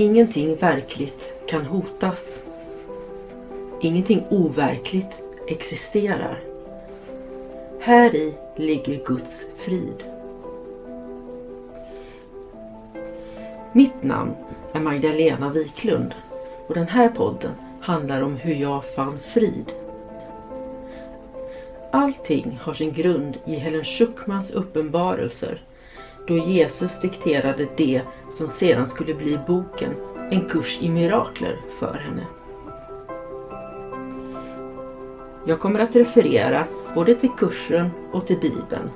Ingenting verkligt kan hotas. Ingenting overkligt existerar. Här i ligger Guds frid. Mitt namn är Magdalena Wiklund och den här podden handlar om hur jag fann frid. Allting har sin grund i Helen Schuckmans uppenbarelser då Jesus dikterade det som sedan skulle bli boken En kurs i mirakler för henne. Jag kommer att referera både till kursen och till Bibeln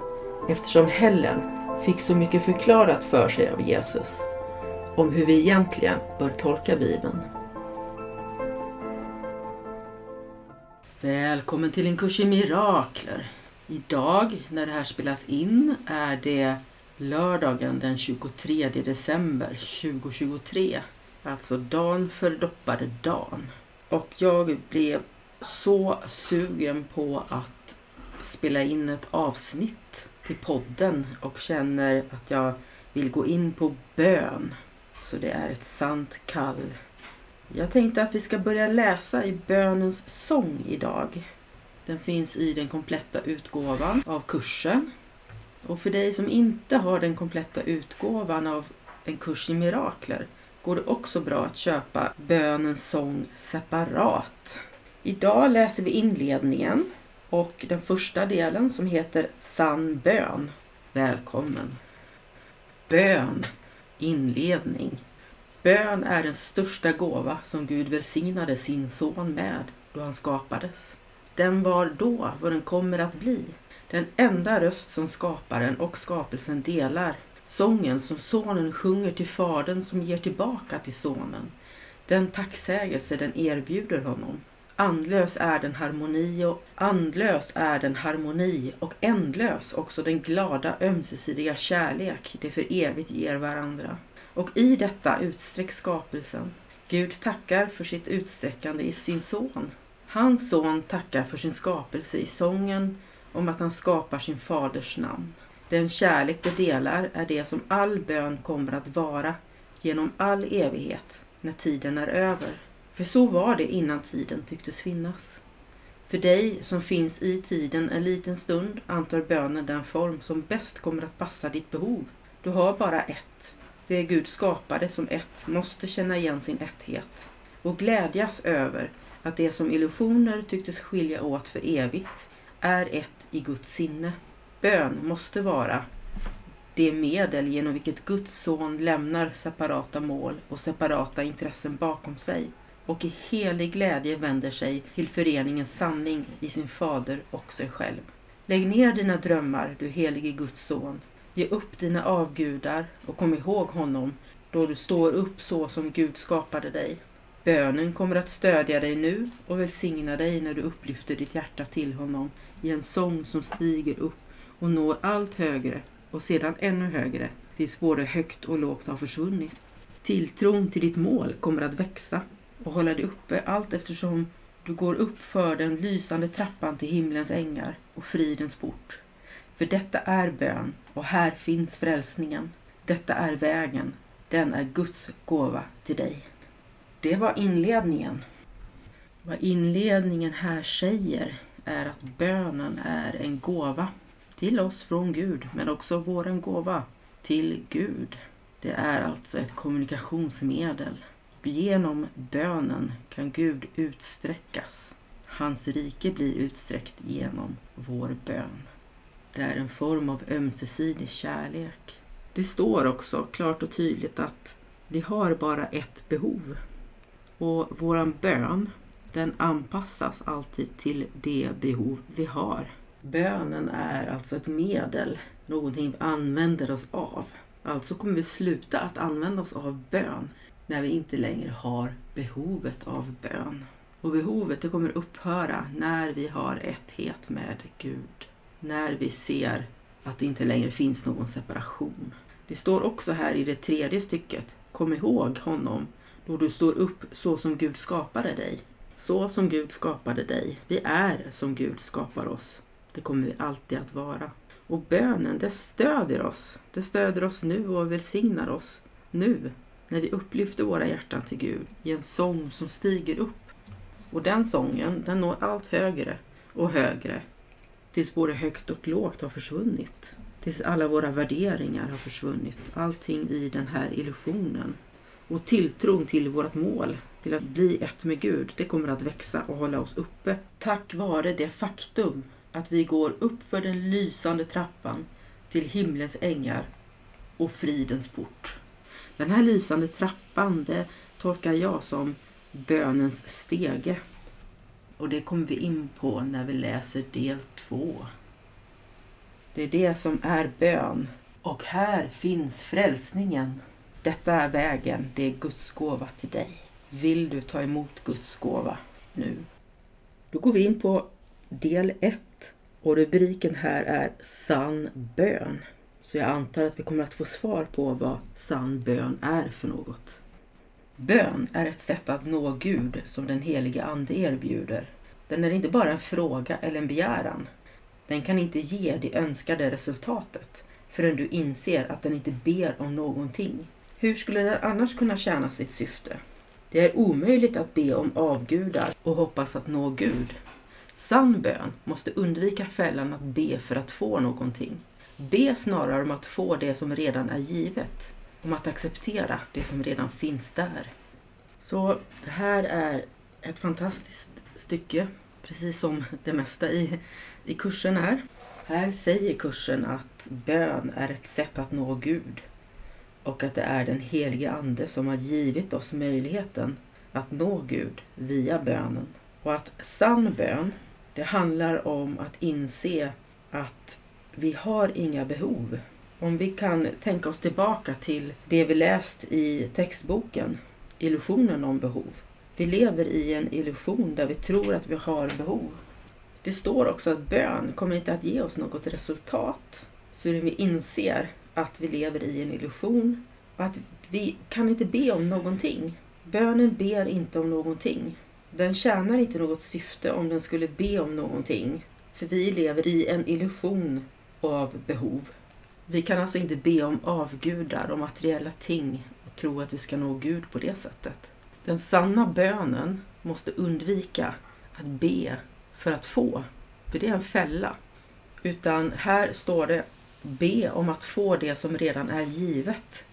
eftersom Helen fick så mycket förklarat för sig av Jesus om hur vi egentligen bör tolka Bibeln. Välkommen till en kurs i mirakler. Idag när det här spelas in är det lördagen den 23 december 2023. Alltså dagen för dopparedagen. Och jag blev så sugen på att spela in ett avsnitt till podden och känner att jag vill gå in på bön. Så det är ett sant kall. Jag tänkte att vi ska börja läsa i bönens sång idag. Den finns i den kompletta utgåvan av kursen. Och för dig som inte har den kompletta utgåvan av en kurs i mirakler går det också bra att köpa bönens sång separat. Idag läser vi inledningen och den första delen som heter Sann bön. Välkommen! Bön, inledning. Bön är den största gåva som Gud välsignade sin son med då han skapades. Den var då vad den kommer att bli. Den enda röst som skaparen och skapelsen delar. Sången som sonen sjunger till fadern som ger tillbaka till sonen. Den tacksägelse den erbjuder honom. Andlös är den harmoni och andlös är den harmoni och ändlös också den glada ömsesidiga kärlek de för evigt ger varandra. Och i detta utsträcks skapelsen. Gud tackar för sitt utsträckande i sin son. Hans son tackar för sin skapelse i sången om att han skapar sin faders namn. Den kärlek de delar är det som all bön kommer att vara genom all evighet när tiden är över. För så var det innan tiden tycktes finnas. För dig som finns i tiden en liten stund antar bönen den form som bäst kommer att passa ditt behov. Du har bara ett. Det Gud skapade som ett måste känna igen sin etthet och glädjas över att det som illusioner tycktes skilja åt för evigt är ett i Guds sinne. Bön måste vara det medel genom vilket Guds son lämnar separata mål och separata intressen bakom sig och i helig glädje vänder sig till föreningens sanning i sin fader och sig själv. Lägg ner dina drömmar, du helige Guds son. Ge upp dina avgudar och kom ihåg honom då du står upp så som Gud skapade dig. Bönen kommer att stödja dig nu och välsigna dig när du upplyfter ditt hjärta till honom i en sång som stiger upp och når allt högre och sedan ännu högre tills både högt och lågt har försvunnit. Tilltron till ditt mål kommer att växa och hålla dig uppe allt eftersom du går upp för den lysande trappan till himlens ängar och fridens port. För detta är bön och här finns frälsningen. Detta är vägen. Den är Guds gåva till dig. Det var inledningen. Vad inledningen här säger är att bönen är en gåva till oss från Gud, men också våran gåva till Gud. Det är alltså ett kommunikationsmedel. Genom bönen kan Gud utsträckas. Hans rike blir utsträckt genom vår bön. Det är en form av ömsesidig kärlek. Det står också klart och tydligt att vi har bara ett behov. Och våran bön, den anpassas alltid till det behov vi har. Bönen är alltså ett medel, någonting vi använder oss av. Alltså kommer vi sluta att använda oss av bön när vi inte längre har behovet av bön. Och behovet det kommer upphöra när vi har etthet med Gud. När vi ser att det inte längre finns någon separation. Det står också här i det tredje stycket. Kom ihåg honom då du står upp så som Gud skapade dig. Så som Gud skapade dig. Vi är som Gud skapar oss. Det kommer vi alltid att vara. Och bönen, det stödjer oss. Det stödjer oss nu och välsignar oss nu när vi upplyfter våra hjärtan till Gud i en sång som stiger upp. Och den sången, den når allt högre och högre tills både högt och lågt har försvunnit. Tills alla våra värderingar har försvunnit. Allting i den här illusionen. Och tilltron till vårt mål, till att bli ett med Gud, det kommer att växa och hålla oss uppe. Tack vare det faktum att vi går upp för den lysande trappan till himlens ängar och fridens port. Den här lysande trappan, det tolkar jag som bönens stege. Och det kommer vi in på när vi läser del två. Det är det som är bön. Och här finns frälsningen. Detta är vägen, det är Guds gåva till dig. Vill du ta emot Guds gåva nu? Då går vi in på del 1 och rubriken här är Sann bön. Så jag antar att vi kommer att få svar på vad sann bön är för något. Bön är ett sätt att nå Gud som den helige Ande erbjuder. Den är inte bara en fråga eller en begäran. Den kan inte ge det önskade resultatet förrän du inser att den inte ber om någonting. Hur skulle den annars kunna tjäna sitt syfte? Det är omöjligt att be om avgudar och hoppas att nå Gud. Sann bön måste undvika fällan att be för att få någonting. Be snarare om att få det som redan är givet, om att acceptera det som redan finns där. Så det här är ett fantastiskt stycke, precis som det mesta i, i kursen är. Här säger kursen att bön är ett sätt att nå Gud och att det är den helige Ande som har givit oss möjligheten att nå Gud via bönen. Och att sann bön, det handlar om att inse att vi har inga behov. Om vi kan tänka oss tillbaka till det vi läst i textboken, illusionen om behov. Vi lever i en illusion där vi tror att vi har behov. Det står också att bön kommer inte att ge oss något resultat förrän vi inser att vi lever i en illusion och att vi kan inte be om någonting. Bönen ber inte om någonting. Den tjänar inte något syfte om den skulle be om någonting. För vi lever i en illusion av behov. Vi kan alltså inte be om avgudar och materiella ting och tro att vi ska nå Gud på det sättet. Den sanna bönen måste undvika att be för att få, för det är en fälla. Utan här står det be om att få det som redan är givet.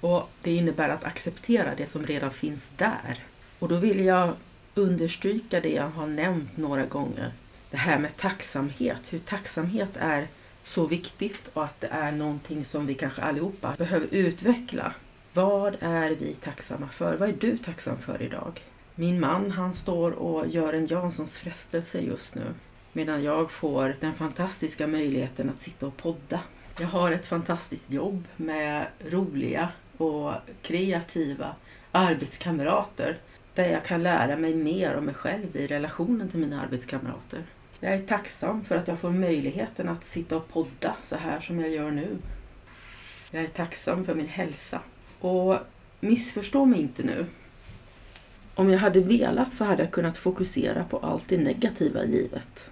Och Det innebär att acceptera det som redan finns där. Och då vill jag understryka det jag har nämnt några gånger. Det här med tacksamhet, hur tacksamhet är så viktigt och att det är någonting som vi kanske allihopa behöver utveckla. Vad är vi tacksamma för? Vad är du tacksam för idag? Min man han står och gör en Janssons frestelse just nu medan jag får den fantastiska möjligheten att sitta och podda. Jag har ett fantastiskt jobb med roliga och kreativa arbetskamrater där jag kan lära mig mer om mig själv i relationen till mina arbetskamrater. Jag är tacksam för att jag får möjligheten att sitta och podda så här som jag gör nu. Jag är tacksam för min hälsa. Och missförstå mig inte nu. Om jag hade velat så hade jag kunnat fokusera på allt det negativa i livet.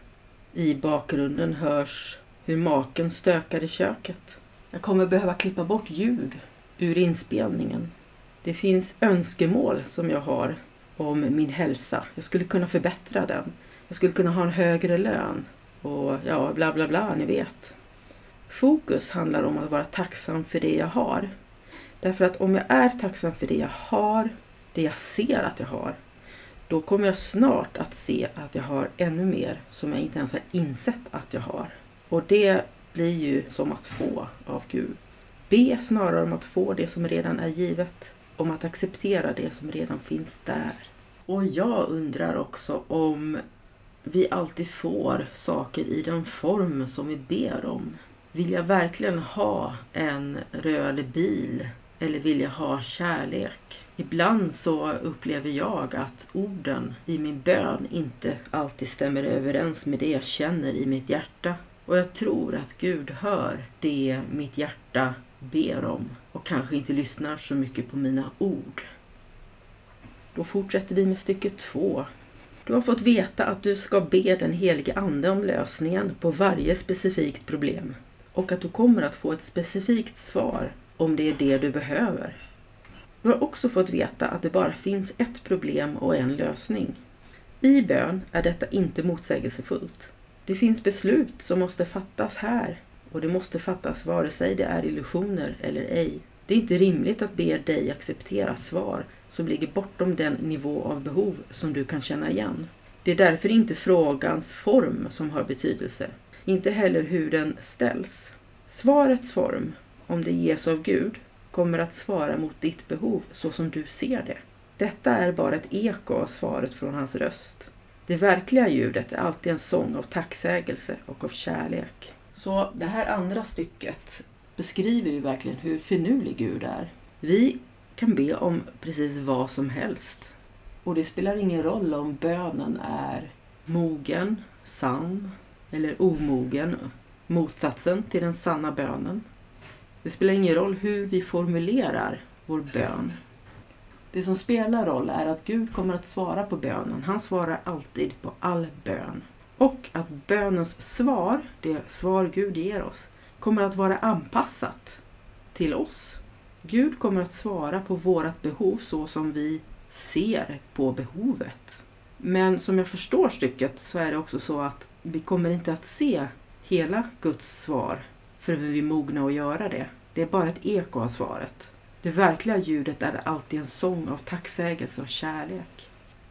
I bakgrunden hörs hur maken stökar i köket. Jag kommer behöva klippa bort ljud ur inspelningen. Det finns önskemål som jag har om min hälsa. Jag skulle kunna förbättra den. Jag skulle kunna ha en högre lön och ja, bla bla bla, ni vet. Fokus handlar om att vara tacksam för det jag har. Därför att om jag är tacksam för det jag har, det jag ser att jag har, då kommer jag snart att se att jag har ännu mer som jag inte ens har insett att jag har. Och det blir ju som att få av Gud. Be snarare om att få det som redan är givet, om att acceptera det som redan finns där. Och jag undrar också om vi alltid får saker i den form som vi ber om. Vill jag verkligen ha en röd bil eller vill jag ha kärlek? Ibland så upplever jag att orden i min bön inte alltid stämmer överens med det jag känner i mitt hjärta. Och jag tror att Gud hör det mitt hjärta ber om och kanske inte lyssnar så mycket på mina ord. Då fortsätter vi med stycke två du har fått veta att du ska be den helige Ande om lösningen på varje specifikt problem och att du kommer att få ett specifikt svar om det är det du behöver. Du har också fått veta att det bara finns ett problem och en lösning. I bön är detta inte motsägelsefullt. Det finns beslut som måste fattas här och det måste fattas vare sig det är illusioner eller ej. Det är inte rimligt att be dig acceptera svar som ligger bortom den nivå av behov som du kan känna igen. Det är därför inte frågans form som har betydelse, inte heller hur den ställs. Svarets form, om det ges av Gud, kommer att svara mot ditt behov så som du ser det. Detta är bara ett eko av svaret från hans röst. Det verkliga ljudet är alltid en sång av tacksägelse och av kärlek. Så det här andra stycket beskriver ju verkligen hur finurlig Gud är. Vi kan be om precis vad som helst. Och det spelar ingen roll om bönen är mogen, sann eller omogen, motsatsen till den sanna bönen. Det spelar ingen roll hur vi formulerar vår bön. Det som spelar roll är att Gud kommer att svara på bönen. Han svarar alltid på all bön. Och att bönens svar, det svar Gud ger oss, kommer att vara anpassat till oss. Gud kommer att svara på vårt behov så som vi ser på behovet. Men som jag förstår stycket så är det också så att vi kommer inte att se hela Guds svar förrän vi är mogna att göra det. Det är bara ett eko av svaret. Det verkliga ljudet är alltid en sång av tacksägelse och kärlek.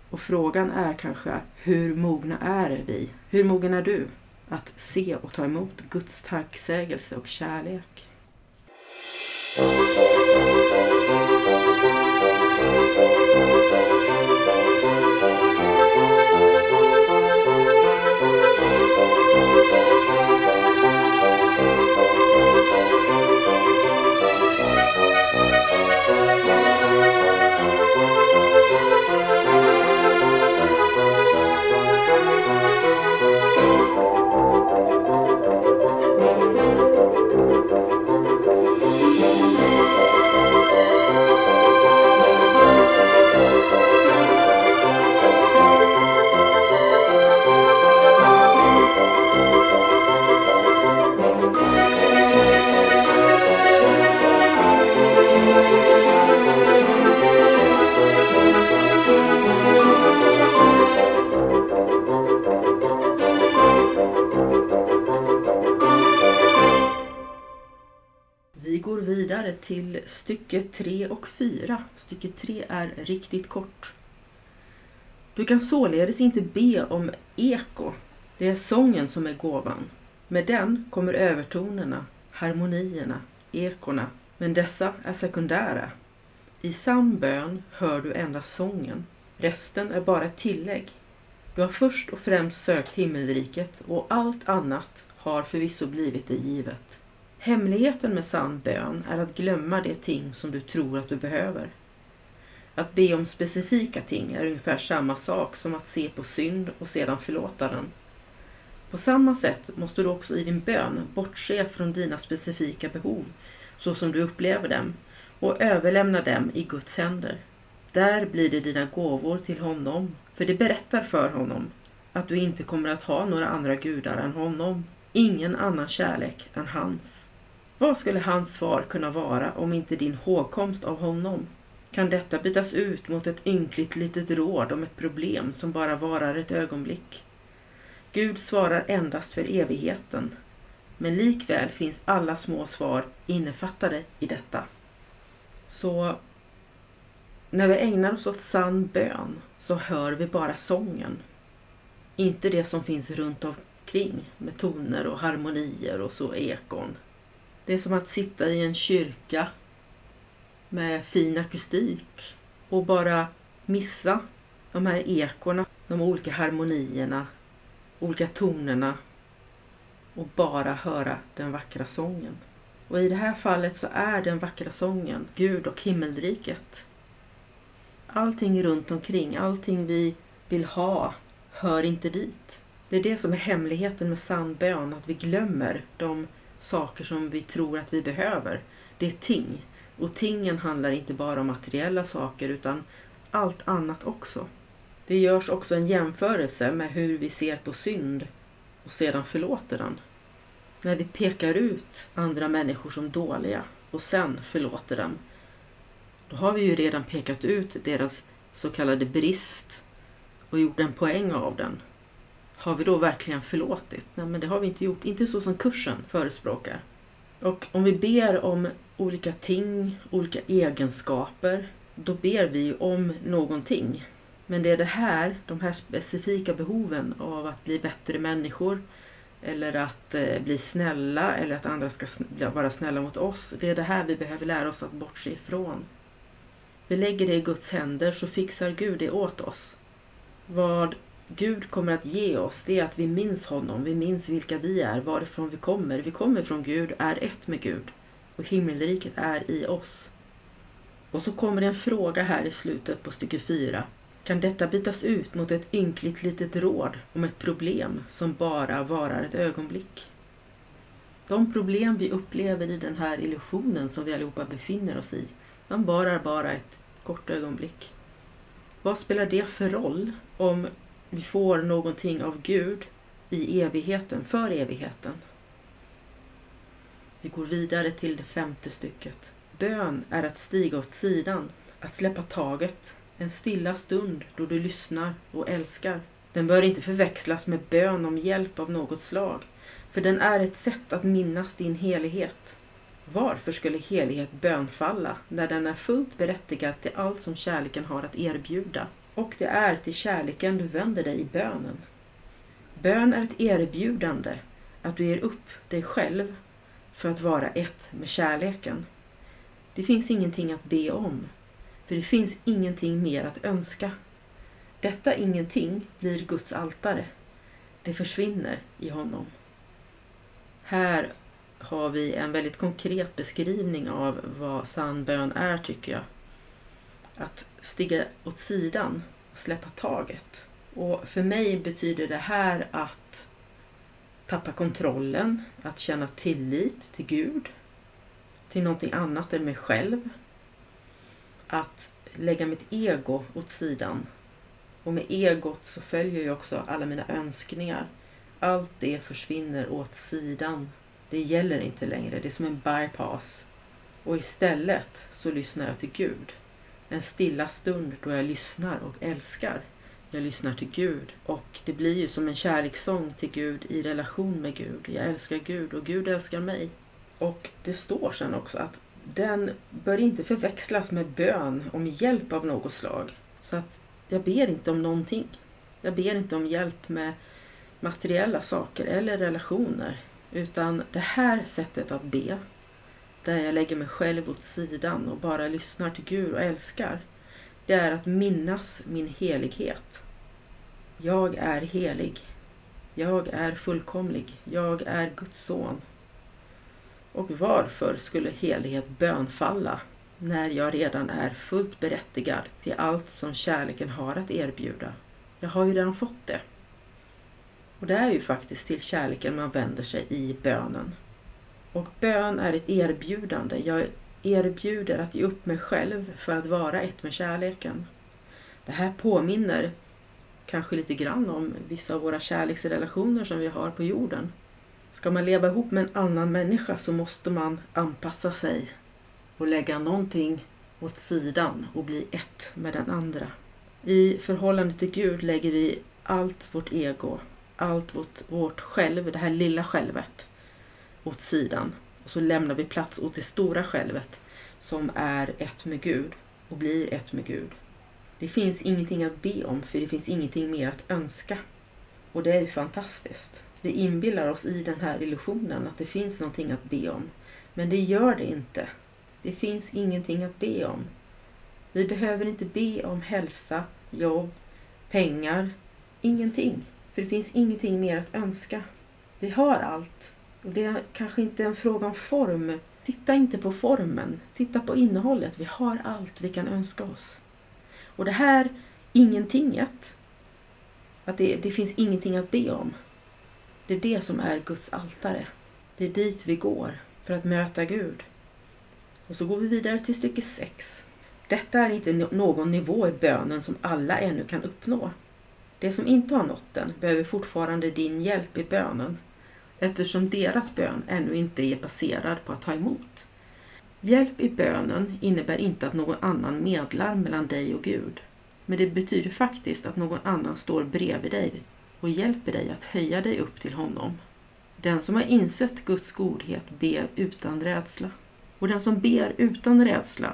Och frågan är kanske, hur mogna är vi? Hur mogen är du att se och ta emot Guds tacksägelse och kärlek? Stycke 3 och 4. Stycke 3 är riktigt kort. Du kan således inte be om eko. Det är sången som är gåvan. Med den kommer övertonerna, harmonierna, ekorna, men dessa är sekundära. I sann bön hör du endast sången. Resten är bara ett tillägg. Du har först och främst sökt himmelriket och allt annat har förvisso blivit dig givet. Hemligheten med sann bön är att glömma de ting som du tror att du behöver. Att be om specifika ting är ungefär samma sak som att se på synd och sedan förlåta den. På samma sätt måste du också i din bön bortse från dina specifika behov, så som du upplever dem, och överlämna dem i Guds händer. Där blir det dina gåvor till honom, för det berättar för honom att du inte kommer att ha några andra gudar än honom, ingen annan kärlek än hans. Vad skulle hans svar kunna vara om inte din hågkomst av honom? Kan detta bytas ut mot ett ynkligt litet råd om ett problem som bara varar ett ögonblick? Gud svarar endast för evigheten, men likväl finns alla små svar innefattade i detta. Så när vi ägnar oss åt sann bön så hör vi bara sången. Inte det som finns runt omkring med toner och harmonier och så ekon. Det är som att sitta i en kyrka med fin akustik och bara missa de här ekorna, de olika harmonierna, olika tonerna och bara höra den vackra sången. Och i det här fallet så är den vackra sången Gud och himmelriket. Allting runt omkring, allting vi vill ha, hör inte dit. Det är det som är hemligheten med sann bön, att vi glömmer de saker som vi tror att vi behöver. Det är ting. Och tingen handlar inte bara om materiella saker utan allt annat också. Det görs också en jämförelse med hur vi ser på synd och sedan förlåter den. När vi pekar ut andra människor som dåliga och sen förlåter dem. Då har vi ju redan pekat ut deras så kallade brist och gjort en poäng av den. Har vi då verkligen förlåtit? Nej, men det har vi inte gjort. Inte så som kursen förespråkar. Och om vi ber om olika ting, olika egenskaper, då ber vi om någonting. Men det är det här, de här specifika behoven av att bli bättre människor, eller att eh, bli snälla, eller att andra ska vara snälla mot oss. Det är det här vi behöver lära oss att bortse ifrån. Vi lägger det i Guds händer så fixar Gud det åt oss. Vad Gud kommer att ge oss, det är att vi minns honom, vi minns vilka vi är, varifrån vi kommer. Vi kommer från Gud, är ett med Gud och himmelriket är i oss. Och så kommer det en fråga här i slutet på stycke 4. Kan detta bytas ut mot ett ynkligt litet råd om ett problem som bara varar ett ögonblick? De problem vi upplever i den här illusionen som vi allihopa befinner oss i, de varar bara ett kort ögonblick. Vad spelar det för roll om vi får någonting av Gud i evigheten, för evigheten? Vi går vidare till det femte stycket. Bön är att stiga åt sidan, att släppa taget, en stilla stund då du lyssnar och älskar. Den bör inte förväxlas med bön om hjälp av något slag, för den är ett sätt att minnas din helighet. Varför skulle helighet bönfalla när den är fullt berättigad till allt som kärleken har att erbjuda? Och det är till kärleken du vänder dig i bönen. Bön är ett erbjudande, att du ger upp dig själv för att vara ett med kärleken. Det finns ingenting att be om, för det finns ingenting mer att önska. Detta ingenting blir Guds altare. Det försvinner i honom. Här har vi en väldigt konkret beskrivning av vad sann bön är, tycker jag. Att stiga åt sidan och släppa taget. Och för mig betyder det här att tappa kontrollen, att känna tillit till Gud, till någonting annat än mig själv. Att lägga mitt ego åt sidan. Och med egot så följer ju också alla mina önskningar. Allt det försvinner åt sidan. Det gäller inte längre, det är som en bypass. Och istället så lyssnar jag till Gud. En stilla stund då jag lyssnar och älskar. Jag lyssnar till Gud och det blir ju som en kärlekssång till Gud i relation med Gud. Jag älskar Gud och Gud älskar mig. Och det står sen också att den bör inte förväxlas med bön om hjälp av något slag. Så att jag ber inte om någonting. Jag ber inte om hjälp med materiella saker eller relationer. Utan det här sättet att be, där jag lägger mig själv åt sidan och bara lyssnar till Gud och älskar, det är att minnas min helighet. Jag är helig. Jag är fullkomlig. Jag är Guds son. Och varför skulle helighet bönfalla när jag redan är fullt berättigad till allt som kärleken har att erbjuda? Jag har ju redan fått det. Och det är ju faktiskt till kärleken man vänder sig i bönen. Och bön är ett erbjudande. Jag erbjuder att ge upp mig själv för att vara ett med kärleken. Det här påminner kanske lite grann om vissa av våra kärleksrelationer som vi har på jorden. Ska man leva ihop med en annan människa så måste man anpassa sig och lägga någonting åt sidan och bli ett med den andra. I förhållande till Gud lägger vi allt vårt ego, allt vårt, vårt själv, det här lilla självet, åt sidan. Och så lämnar vi plats åt det stora självet som är ett med Gud och blir ett med Gud. Det finns ingenting att be om för det finns ingenting mer att önska. Och det är ju fantastiskt. Vi inbillar oss i den här illusionen att det finns någonting att be om. Men det gör det inte. Det finns ingenting att be om. Vi behöver inte be om hälsa, jobb, pengar, ingenting. För det finns ingenting mer att önska. Vi har allt. Det är kanske inte en fråga om form. Titta inte på formen, titta på innehållet. Vi har allt vi kan önska oss. Och det här ingentinget, att det, det finns ingenting att be om. Det är det som är Guds altare. Det är dit vi går för att möta Gud. Och så går vi vidare till stycke 6. Detta är inte någon nivå i bönen som alla ännu kan uppnå. De som inte har nått den behöver fortfarande din hjälp i bönen eftersom deras bön ännu inte är baserad på att ta emot. Hjälp i bönen innebär inte att någon annan medlar mellan dig och Gud. Men det betyder faktiskt att någon annan står bredvid dig och hjälper dig att höja dig upp till honom. Den som har insett Guds godhet ber utan rädsla. Och den som ber utan rädsla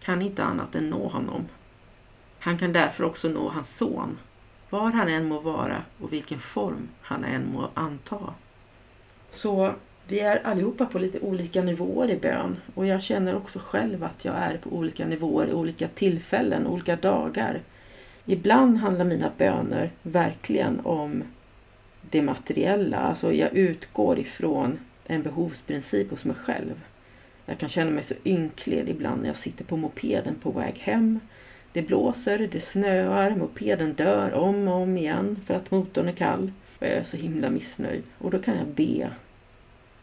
kan inte annat än nå honom. Han kan därför också nå hans son, var han än må vara och vilken form han än må anta. Så vi är allihopa på lite olika nivåer i bön och jag känner också själv att jag är på olika nivåer i olika tillfällen, olika dagar. Ibland handlar mina böner verkligen om det materiella, alltså jag utgår ifrån en behovsprincip hos mig själv. Jag kan känna mig så ynklig ibland när jag sitter på mopeden på väg hem. Det blåser, det snöar, mopeden dör om och om igen för att motorn är kall. Och jag är så himla missnöjd och då kan jag be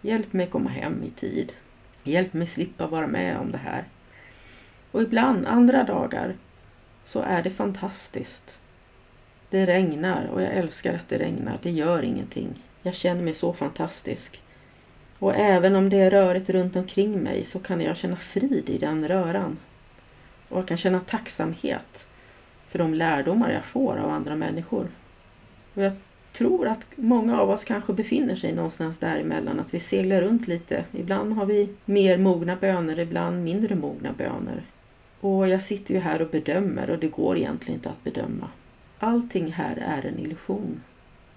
Hjälp mig komma hem i tid. Hjälp mig slippa vara med om det här. Och ibland, andra dagar, så är det fantastiskt. Det regnar och jag älskar att det regnar. Det gör ingenting. Jag känner mig så fantastisk. Och även om det är rörigt runt omkring mig så kan jag känna frid i den röran. Och jag kan känna tacksamhet för de lärdomar jag får av andra människor. Och jag tror att många av oss kanske befinner sig någonstans däremellan, att vi seglar runt lite. Ibland har vi mer mogna böner, ibland mindre mogna böner. Och jag sitter ju här och bedömer och det går egentligen inte att bedöma. Allting här är en illusion.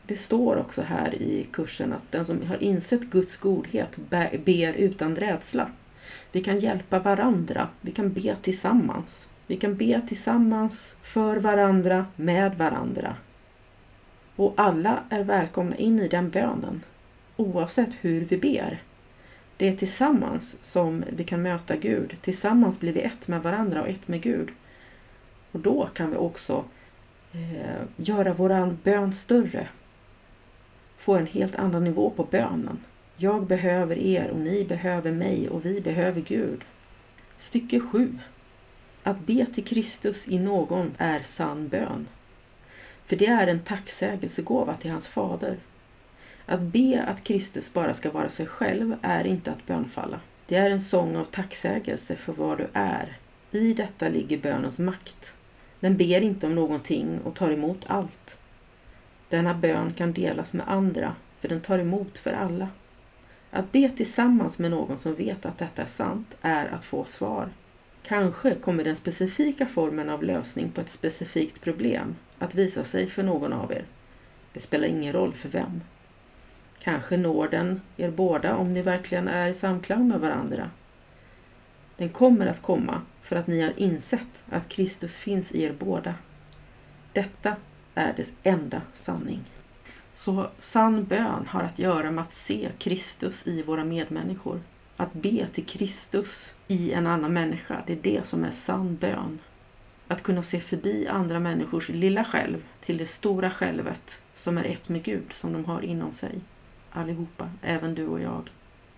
Det står också här i kursen att den som har insett Guds godhet ber utan rädsla. Vi kan hjälpa varandra, vi kan be tillsammans. Vi kan be tillsammans för varandra, med varandra. Och alla är välkomna in i den bönen, oavsett hur vi ber. Det är tillsammans som vi kan möta Gud. Tillsammans blir vi ett med varandra och ett med Gud. Och då kan vi också eh, göra våran bön större. Få en helt annan nivå på bönen. Jag behöver er och ni behöver mig och vi behöver Gud. Stycke 7. Att be till Kristus i någon är sann bön. För det är en tacksägelsegåva till hans fader. Att be att Kristus bara ska vara sig själv är inte att bönfalla. Det är en sång av tacksägelse för vad du är. I detta ligger bönens makt. Den ber inte om någonting och tar emot allt. Denna bön kan delas med andra, för den tar emot för alla. Att be tillsammans med någon som vet att detta är sant är att få svar. Kanske kommer den specifika formen av lösning på ett specifikt problem att visa sig för någon av er. Det spelar ingen roll för vem. Kanske når den er båda om ni verkligen är i samklang med varandra. Den kommer att komma för att ni har insett att Kristus finns i er båda. Detta är dess enda sanning. Så sann bön har att göra med att se Kristus i våra medmänniskor. Att be till Kristus i en annan människa, det är det som är sann bön. Att kunna se förbi andra människors lilla själv till det stora självet som är ett med Gud, som de har inom sig. Allihopa, även du och jag.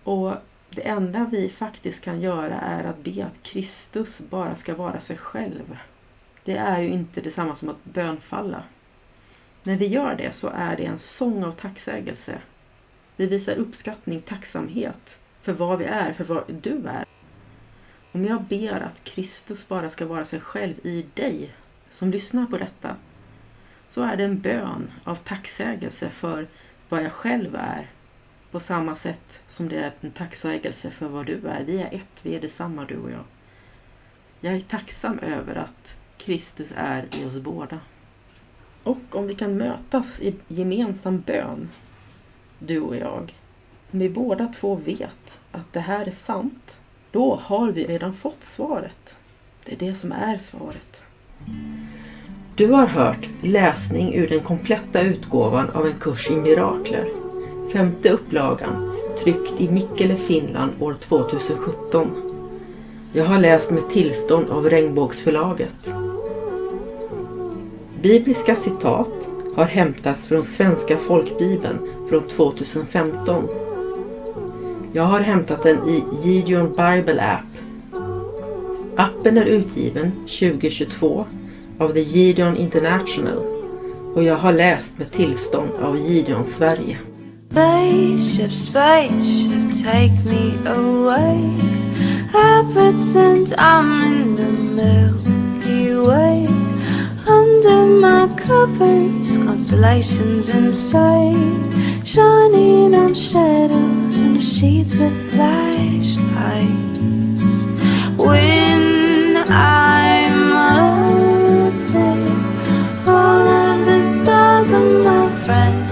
Och det enda vi faktiskt kan göra är att be att Kristus bara ska vara sig själv. Det är ju inte detsamma som att bönfalla. När vi gör det så är det en sång av tacksägelse. Vi visar uppskattning, tacksamhet för vad vi är, för vad du är. Om jag ber att Kristus bara ska vara sig själv i dig som lyssnar på detta, så är det en bön av tacksägelse för vad jag själv är, på samma sätt som det är en tacksägelse för vad du är. Vi är ett, vi är detsamma du och jag. Jag är tacksam över att Kristus är i oss båda. Och om vi kan mötas i gemensam bön, du och jag, om vi båda två vet att det här är sant, då har vi redan fått svaret. Det är det som är svaret. Du har hört läsning ur den kompletta utgåvan av en kurs i mirakler. Femte upplagan, tryckt i Mikkele, Finland år 2017. Jag har läst med tillstånd av Regnbågsförlaget. Bibliska citat har hämtats från Svenska folkbibeln från 2015 jag har hämtat den i Gideon Bible App. Appen är utgiven 2022 av The Gideon International och jag har läst med tillstånd av Gideon Sverige. Spaceship, spaceship, take me away I pretend I'm in the Milky Way. Under my covers, constellations inside, shining on shadows and the sheets with flashlights. When I'm up there, all of the stars are my friends.